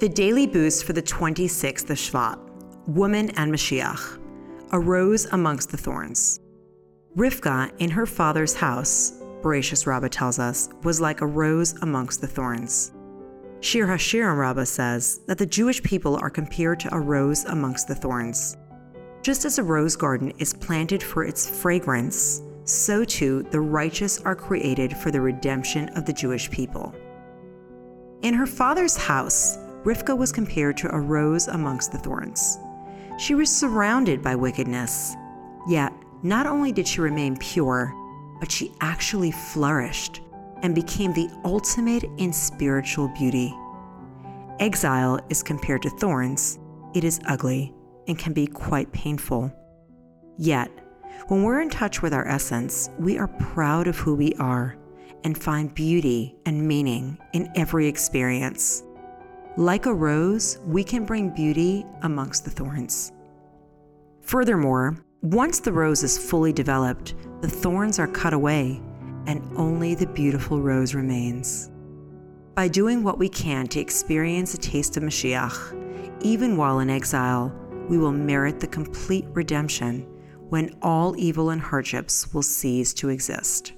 The daily boost for the 26th of Shvat, Woman and Mashiach, arose amongst the thorns. Rivka, in her father's house, Bereshis Rabbah tells us, was like a rose amongst the thorns. Shir Hashirim Rabbah says that the Jewish people are compared to a rose amongst the thorns. Just as a rose garden is planted for its fragrance, so too the righteous are created for the redemption of the Jewish people. In her father's house, Rivka was compared to a rose amongst the thorns. She was surrounded by wickedness, yet not only did she remain pure, but she actually flourished and became the ultimate in spiritual beauty. Exile is compared to thorns, it is ugly and can be quite painful. Yet, when we're in touch with our essence, we are proud of who we are and find beauty and meaning in every experience. Like a rose, we can bring beauty amongst the thorns. Furthermore, once the rose is fully developed, the thorns are cut away and only the beautiful rose remains. By doing what we can to experience a taste of Mashiach, even while in exile, we will merit the complete redemption when all evil and hardships will cease to exist.